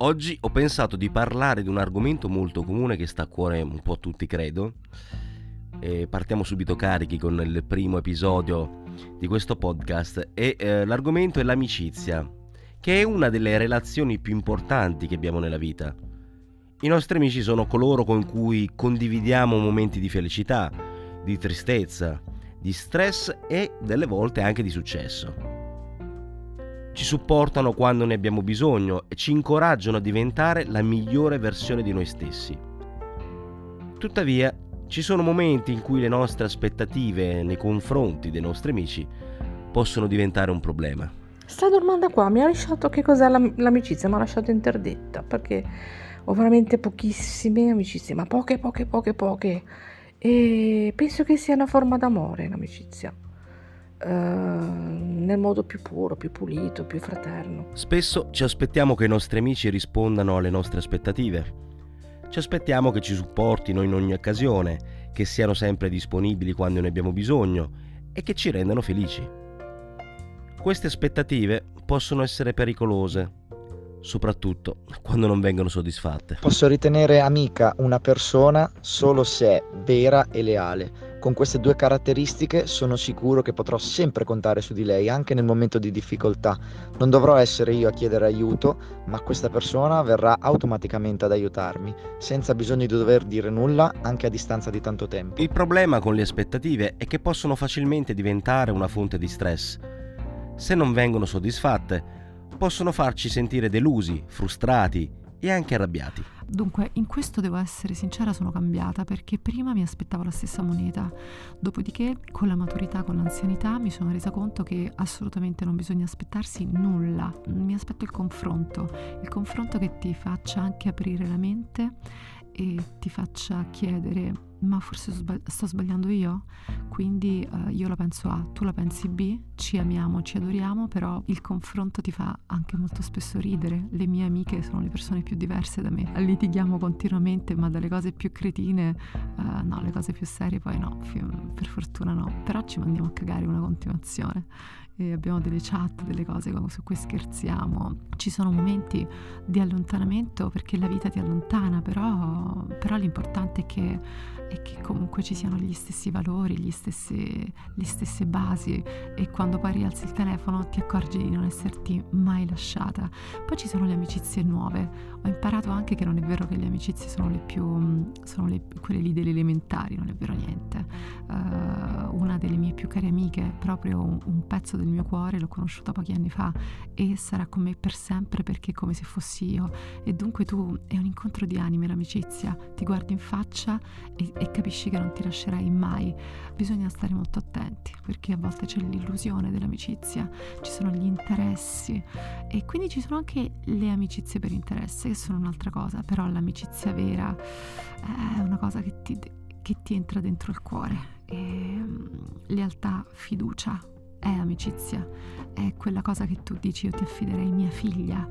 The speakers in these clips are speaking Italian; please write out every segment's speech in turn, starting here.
Oggi ho pensato di parlare di un argomento molto comune che sta a cuore un po' a tutti, credo. E partiamo subito carichi con il primo episodio di questo podcast e eh, l'argomento è l'amicizia, che è una delle relazioni più importanti che abbiamo nella vita. I nostri amici sono coloro con cui condividiamo momenti di felicità, di tristezza, di stress e delle volte anche di successo ci supportano quando ne abbiamo bisogno e ci incoraggiano a diventare la migliore versione di noi stessi. Tuttavia, ci sono momenti in cui le nostre aspettative nei confronti dei nostri amici possono diventare un problema. Sta domanda qua mi ha lasciato che cos'è l'amicizia, mi ha lasciato interdetta perché ho veramente pochissime amicizie, ma poche, poche, poche, poche. E penso che sia una forma d'amore l'amicizia. Uh, nel modo più puro, più pulito, più fraterno. Spesso ci aspettiamo che i nostri amici rispondano alle nostre aspettative. Ci aspettiamo che ci supportino in ogni occasione, che siano sempre disponibili quando ne abbiamo bisogno e che ci rendano felici. Queste aspettative possono essere pericolose, soprattutto quando non vengono soddisfatte. Posso ritenere amica una persona solo se è vera e leale con queste due caratteristiche sono sicuro che potrò sempre contare su di lei anche nel momento di difficoltà. Non dovrò essere io a chiedere aiuto, ma questa persona verrà automaticamente ad aiutarmi, senza bisogno di dover dire nulla anche a distanza di tanto tempo. Il problema con le aspettative è che possono facilmente diventare una fonte di stress. Se non vengono soddisfatte, possono farci sentire delusi, frustrati e anche arrabbiati. Dunque, in questo devo essere sincera, sono cambiata perché prima mi aspettavo la stessa moneta, dopodiché con la maturità, con l'anzianità mi sono resa conto che assolutamente non bisogna aspettarsi nulla, mi aspetto il confronto, il confronto che ti faccia anche aprire la mente e ti faccia chiedere ma forse sto sbagliando io? Quindi uh, io la penso A, tu la pensi B, ci amiamo, ci adoriamo, però il confronto ti fa anche molto spesso ridere. Le mie amiche sono le persone più diverse da me, litighiamo continuamente, ma dalle cose più cretine, uh, no, le cose più serie poi no, per fortuna no, però ci mandiamo a cagare una continuazione e abbiamo delle chat, delle cose su cui scherziamo. Ci sono momenti di allontanamento perché la vita ti allontana, però, però l'importante è che, è che, comunque ci siano gli stessi valori, gli stessi, le stesse basi e quando poi rialzi il telefono ti accorgi di non esserti mai lasciata. Poi ci sono le amicizie nuove. Ho imparato anche che non è vero che le amicizie sono le più, sono le, quelle lì delle elementari, non è vero niente. Uh, una delle mie più care amiche, proprio un, un pezzo del mio cuore, l'ho conosciuta pochi anni fa e sarà con me per sempre perché è come se fossi io. E dunque tu è un incontro di anime l'amicizia, ti guardi in faccia e, e capisci che non ti lascerai mai. Bisogna stare molto attenti perché a volte c'è l'illusione dell'amicizia, ci sono gli interessi e quindi ci sono anche le amicizie per interesse che sono un'altra cosa, però l'amicizia vera è una cosa che ti, che ti entra dentro il cuore. E, mm, lealtà, fiducia, è amicizia, è quella cosa che tu dici io ti affiderei mia figlia.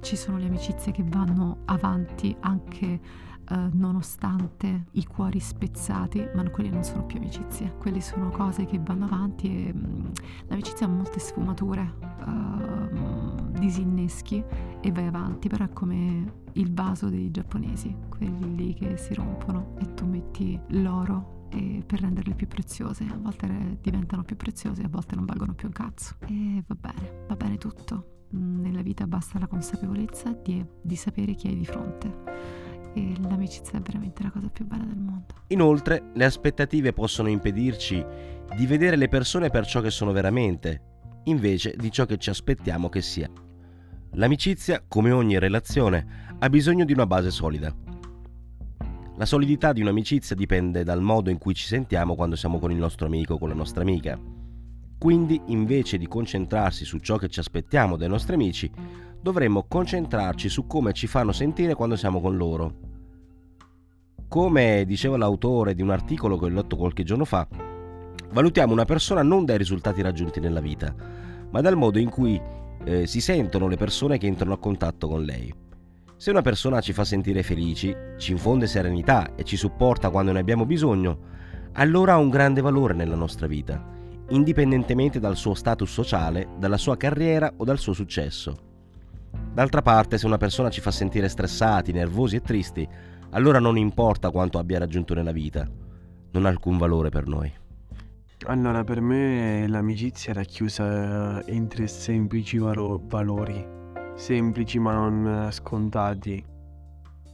Ci sono le amicizie che vanno avanti anche eh, nonostante i cuori spezzati, ma quelle non sono più amicizie, quelle sono cose che vanno avanti e mh, mm, l'amicizia ha molte sfumature, uh, disinneschi e vai avanti, però è come il vaso dei giapponesi, quelli lì che si rompono e tu metti l'oro per renderle più preziose. A volte diventano più preziose, a volte non valgono più un cazzo. E va bene, va bene tutto. Nella vita basta la consapevolezza di, di sapere chi hai di fronte. E l'amicizia è veramente la cosa più bella del mondo. Inoltre, le aspettative possono impedirci di vedere le persone per ciò che sono veramente, invece di ciò che ci aspettiamo che sia. L'amicizia, come ogni relazione, ha bisogno di una base solida la solidità di un'amicizia dipende dal modo in cui ci sentiamo quando siamo con il nostro amico o con la nostra amica. Quindi, invece di concentrarsi su ciò che ci aspettiamo dai nostri amici, dovremmo concentrarci su come ci fanno sentire quando siamo con loro. Come diceva l'autore di un articolo che ho letto qualche giorno fa, valutiamo una persona non dai risultati raggiunti nella vita, ma dal modo in cui eh, si sentono le persone che entrano a contatto con lei. Se una persona ci fa sentire felici, ci infonde serenità e ci supporta quando ne abbiamo bisogno, allora ha un grande valore nella nostra vita, indipendentemente dal suo status sociale, dalla sua carriera o dal suo successo. D'altra parte, se una persona ci fa sentire stressati, nervosi e tristi, allora non importa quanto abbia raggiunto nella vita, non ha alcun valore per noi. Allora, per me l'amicizia è racchiusa in tre semplici valo- valori, semplici ma non scontati.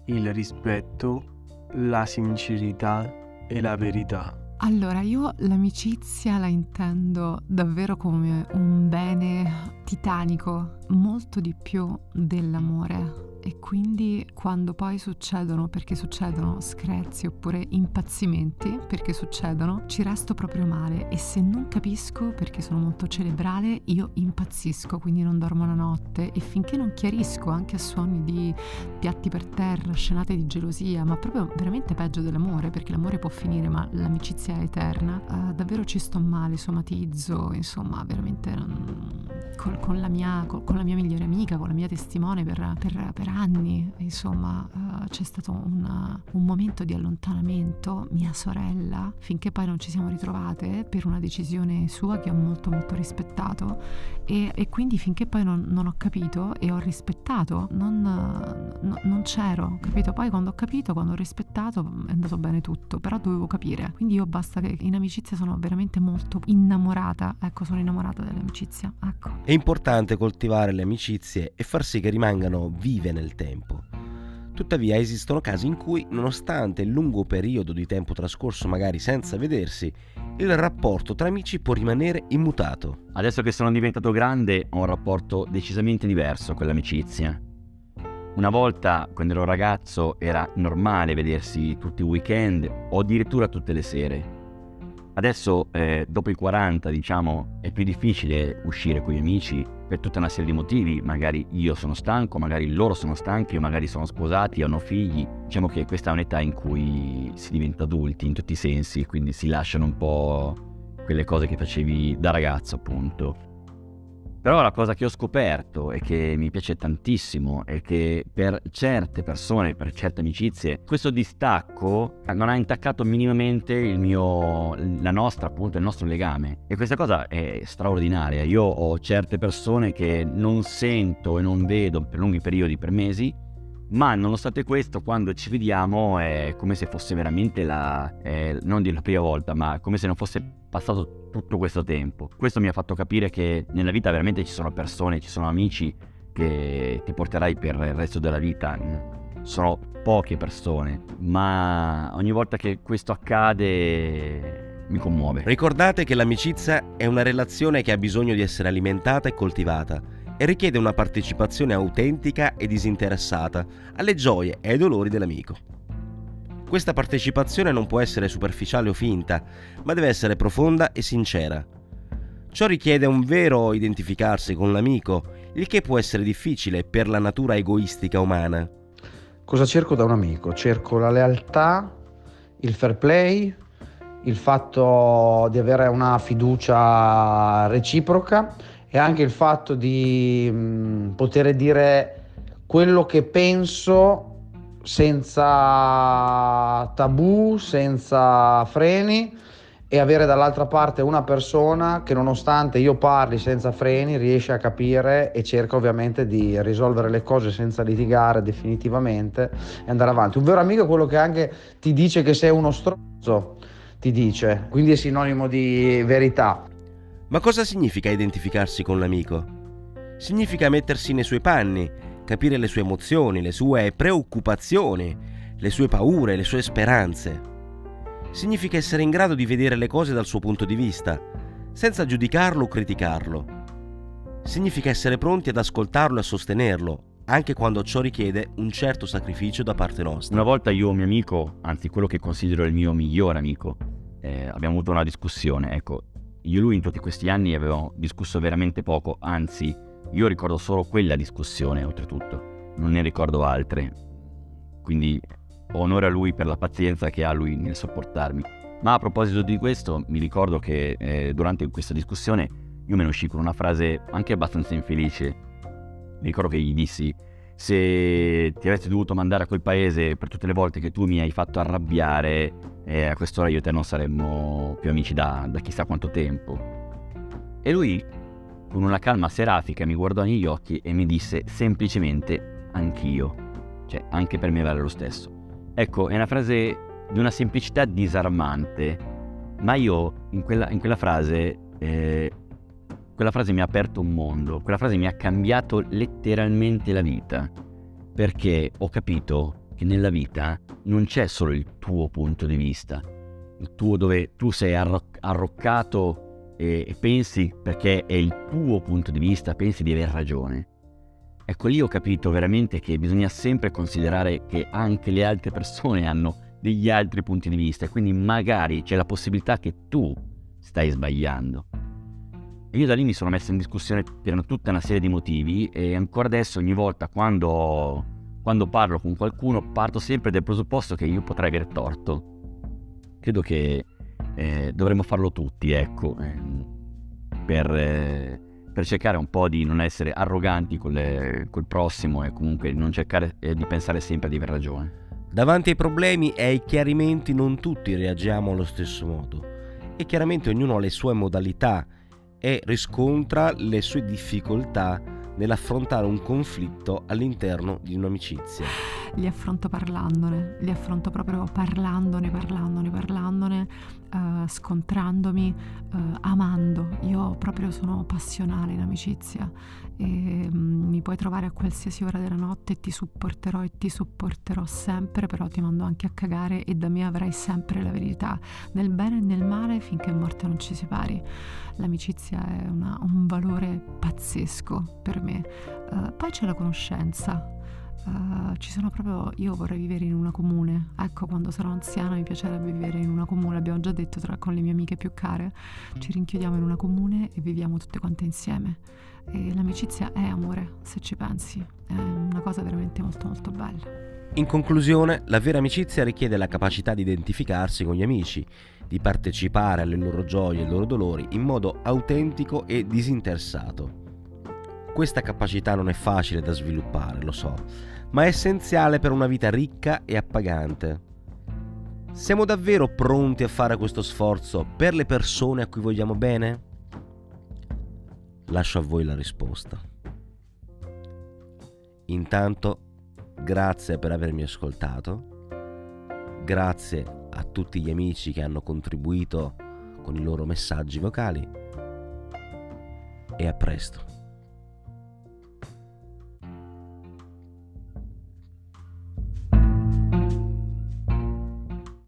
Il rispetto, la sincerità e la verità. Allora, io l'amicizia la intendo davvero come un bene titanico, molto di più dell'amore e quindi quando poi succedono, perché succedono screzi oppure impazzimenti, perché succedono, ci resto proprio male. E se non capisco, perché sono molto cerebrale, io impazzisco, quindi non dormo la notte. E finché non chiarisco anche a suoni di piatti per terra, scenate di gelosia, ma proprio veramente peggio dell'amore, perché l'amore può finire ma l'amicizia è eterna, uh, davvero ci sto male, somatizzo, insomma, veramente um, con, con, la mia, con, con, la mia, migliore amica, con la mia testimone per, per, per anni, insomma, uh, c'è stato un, un, momento di allontanamento, mia sorella, finché poi non ci siamo ritrovate per una decisione sua che ho molto molto rispettato e, e quindi finché poi non, non, ho capito e ho rispettato, non, no, non c'ero, capito? Poi quando ho capito, quando ho rispettato è andato bene tutto, però dovevo capire. Quindi io basta che in amicizia sono veramente molto innamorata, ecco, sono innamorata dell'amicizia, ecco. È importante coltivare le amicizie e far sì che rimangano vive nel nel tempo. Tuttavia esistono casi in cui, nonostante il lungo periodo di tempo trascorso magari senza vedersi, il rapporto tra amici può rimanere immutato. Adesso che sono diventato grande ho un rapporto decisamente diverso con l'amicizia. Una volta, quando ero ragazzo, era normale vedersi tutti i weekend o addirittura tutte le sere. Adesso, eh, dopo i 40, diciamo, è più difficile uscire con gli amici per tutta una serie di motivi. Magari io sono stanco, magari loro sono stanchi, o magari sono sposati, hanno figli. Diciamo che questa è un'età in cui si diventa adulti in tutti i sensi, quindi si lasciano un po' quelle cose che facevi da ragazzo, appunto. Però la cosa che ho scoperto e che mi piace tantissimo è che per certe persone, per certe amicizie, questo distacco non ha intaccato minimamente il mio, la nostra, appunto, il nostro legame. E questa cosa è straordinaria. Io ho certe persone che non sento e non vedo per lunghi periodi, per mesi, ma nonostante questo quando ci vediamo è come se fosse veramente la, eh, non di la prima volta, ma come se non fosse passato tutto questo tempo. Questo mi ha fatto capire che nella vita veramente ci sono persone, ci sono amici che ti porterai per il resto della vita. Sono poche persone, ma ogni volta che questo accade mi commuove. Ricordate che l'amicizia è una relazione che ha bisogno di essere alimentata e coltivata e richiede una partecipazione autentica e disinteressata alle gioie e ai dolori dell'amico. Questa partecipazione non può essere superficiale o finta, ma deve essere profonda e sincera. Ciò richiede un vero identificarsi con l'amico, il che può essere difficile per la natura egoistica umana. Cosa cerco da un amico? Cerco la lealtà, il fair play, il fatto di avere una fiducia reciproca e anche il fatto di mh, mm, poter dire quello che penso senza tabù, senza freni e avere dall'altra parte una persona che nonostante io parli senza freni riesce a capire e cerca ovviamente di risolvere le cose senza litigare definitivamente e andare avanti. Un vero amico è quello che anche ti dice che sei uno stronzo, ti dice, quindi è sinonimo di verità. Ma cosa significa identificarsi con l'amico? Significa mettersi nei suoi panni, capire le sue emozioni, le sue preoccupazioni, le sue paure, le sue speranze. Significa essere in grado di vedere le cose dal suo punto di vista, senza giudicarlo o criticarlo. Significa essere pronti ad ascoltarlo e a sostenerlo, anche quando ciò richiede un certo sacrificio da parte nostra. Una volta io e mio amico, anzi quello che considero il mio migliore amico, eh, abbiamo avuto una discussione, ecco, io e lui in tutti questi anni avevamo discusso veramente poco, anzi io ricordo solo quella discussione oltretutto, non ne ricordo altre. Quindi onore a lui per la pazienza che ha lui nel sopportarmi. Ma a proposito di questo, mi ricordo che eh, durante questa discussione io me ne uscì con una frase anche abbastanza infelice. Mi ricordo che gli dissi, se ti avessi dovuto mandare a quel paese per tutte le volte che tu mi hai fatto arrabbiare, eh, a quest'ora io e te non saremmo più amici da, da chissà quanto tempo. E lui con una calma serafica mi guardò negli occhi e mi disse semplicemente anch'io, cioè anche per me vale lo stesso. Ecco, è una frase di una semplicità disarmante, ma io in quella, in quella frase, eh, quella frase mi ha aperto un mondo, quella frase mi ha cambiato letteralmente la vita, perché ho capito che nella vita non c'è solo il tuo punto di vista, il tuo dove tu sei arroc- arroccato e, e pensi perché è il tuo punto di vista, pensi di aver ragione. Ecco lì ho capito veramente che bisogna sempre considerare che anche le altre persone hanno degli altri punti di vista e quindi magari c'è la possibilità che tu stai sbagliando. Io da lì mi sono messo in discussione per tutta una serie di motivi e ancora adesso ogni volta quando, quando parlo con qualcuno parto sempre del presupposto che io potrei aver torto credo che eh, dovremmo farlo tutti, ecco, eh, per, eh, per, cercare un po' di non essere arroganti con le, col prossimo e comunque non cercare eh, di pensare sempre di aver ragione. Davanti ai problemi e ai chiarimenti non tutti reagiamo allo stesso modo e chiaramente ognuno ha le sue modalità e riscontra le sue difficoltà nell'affrontare un conflitto all'interno di un'amicizia li affronto parlandone, li affronto proprio parlandone, parlandone, parlandone, uh, scontrandomi, uh, amando. Io proprio sono passionale in amicizia e um, mi puoi trovare a qualsiasi ora della notte e ti supporterò e ti supporterò sempre, però ti mando anche a cagare e da me avrai sempre la verità, nel bene e nel male finché morte non ci separi. L'amicizia è una, un valore pazzesco per me. Uh, poi c'è la conoscenza, Uh, ci sono proprio io vorrei vivere in una comune. Ecco quando sarò anziana mi piacerebbe vivere in una comune abbiamo già detto tra, con le mie amiche più care. Ci rinchiudiamo in una comune e viviamo tutte quante insieme. E l'amicizia è amore se ci pensi. È una cosa veramente molto molto bella. In conclusione la vera amicizia richiede la capacità di identificarsi con gli amici di partecipare alle loro gioie e ai loro dolori in modo autentico e disinteressato questa capacità non è facile da sviluppare, lo so, ma è essenziale per una vita ricca e appagante. Siamo davvero pronti a fare questo sforzo per le persone a cui vogliamo bene? Lascio a voi la risposta. Intanto, grazie per avermi ascoltato, grazie a tutti gli amici che hanno contribuito con i loro messaggi vocali e a presto.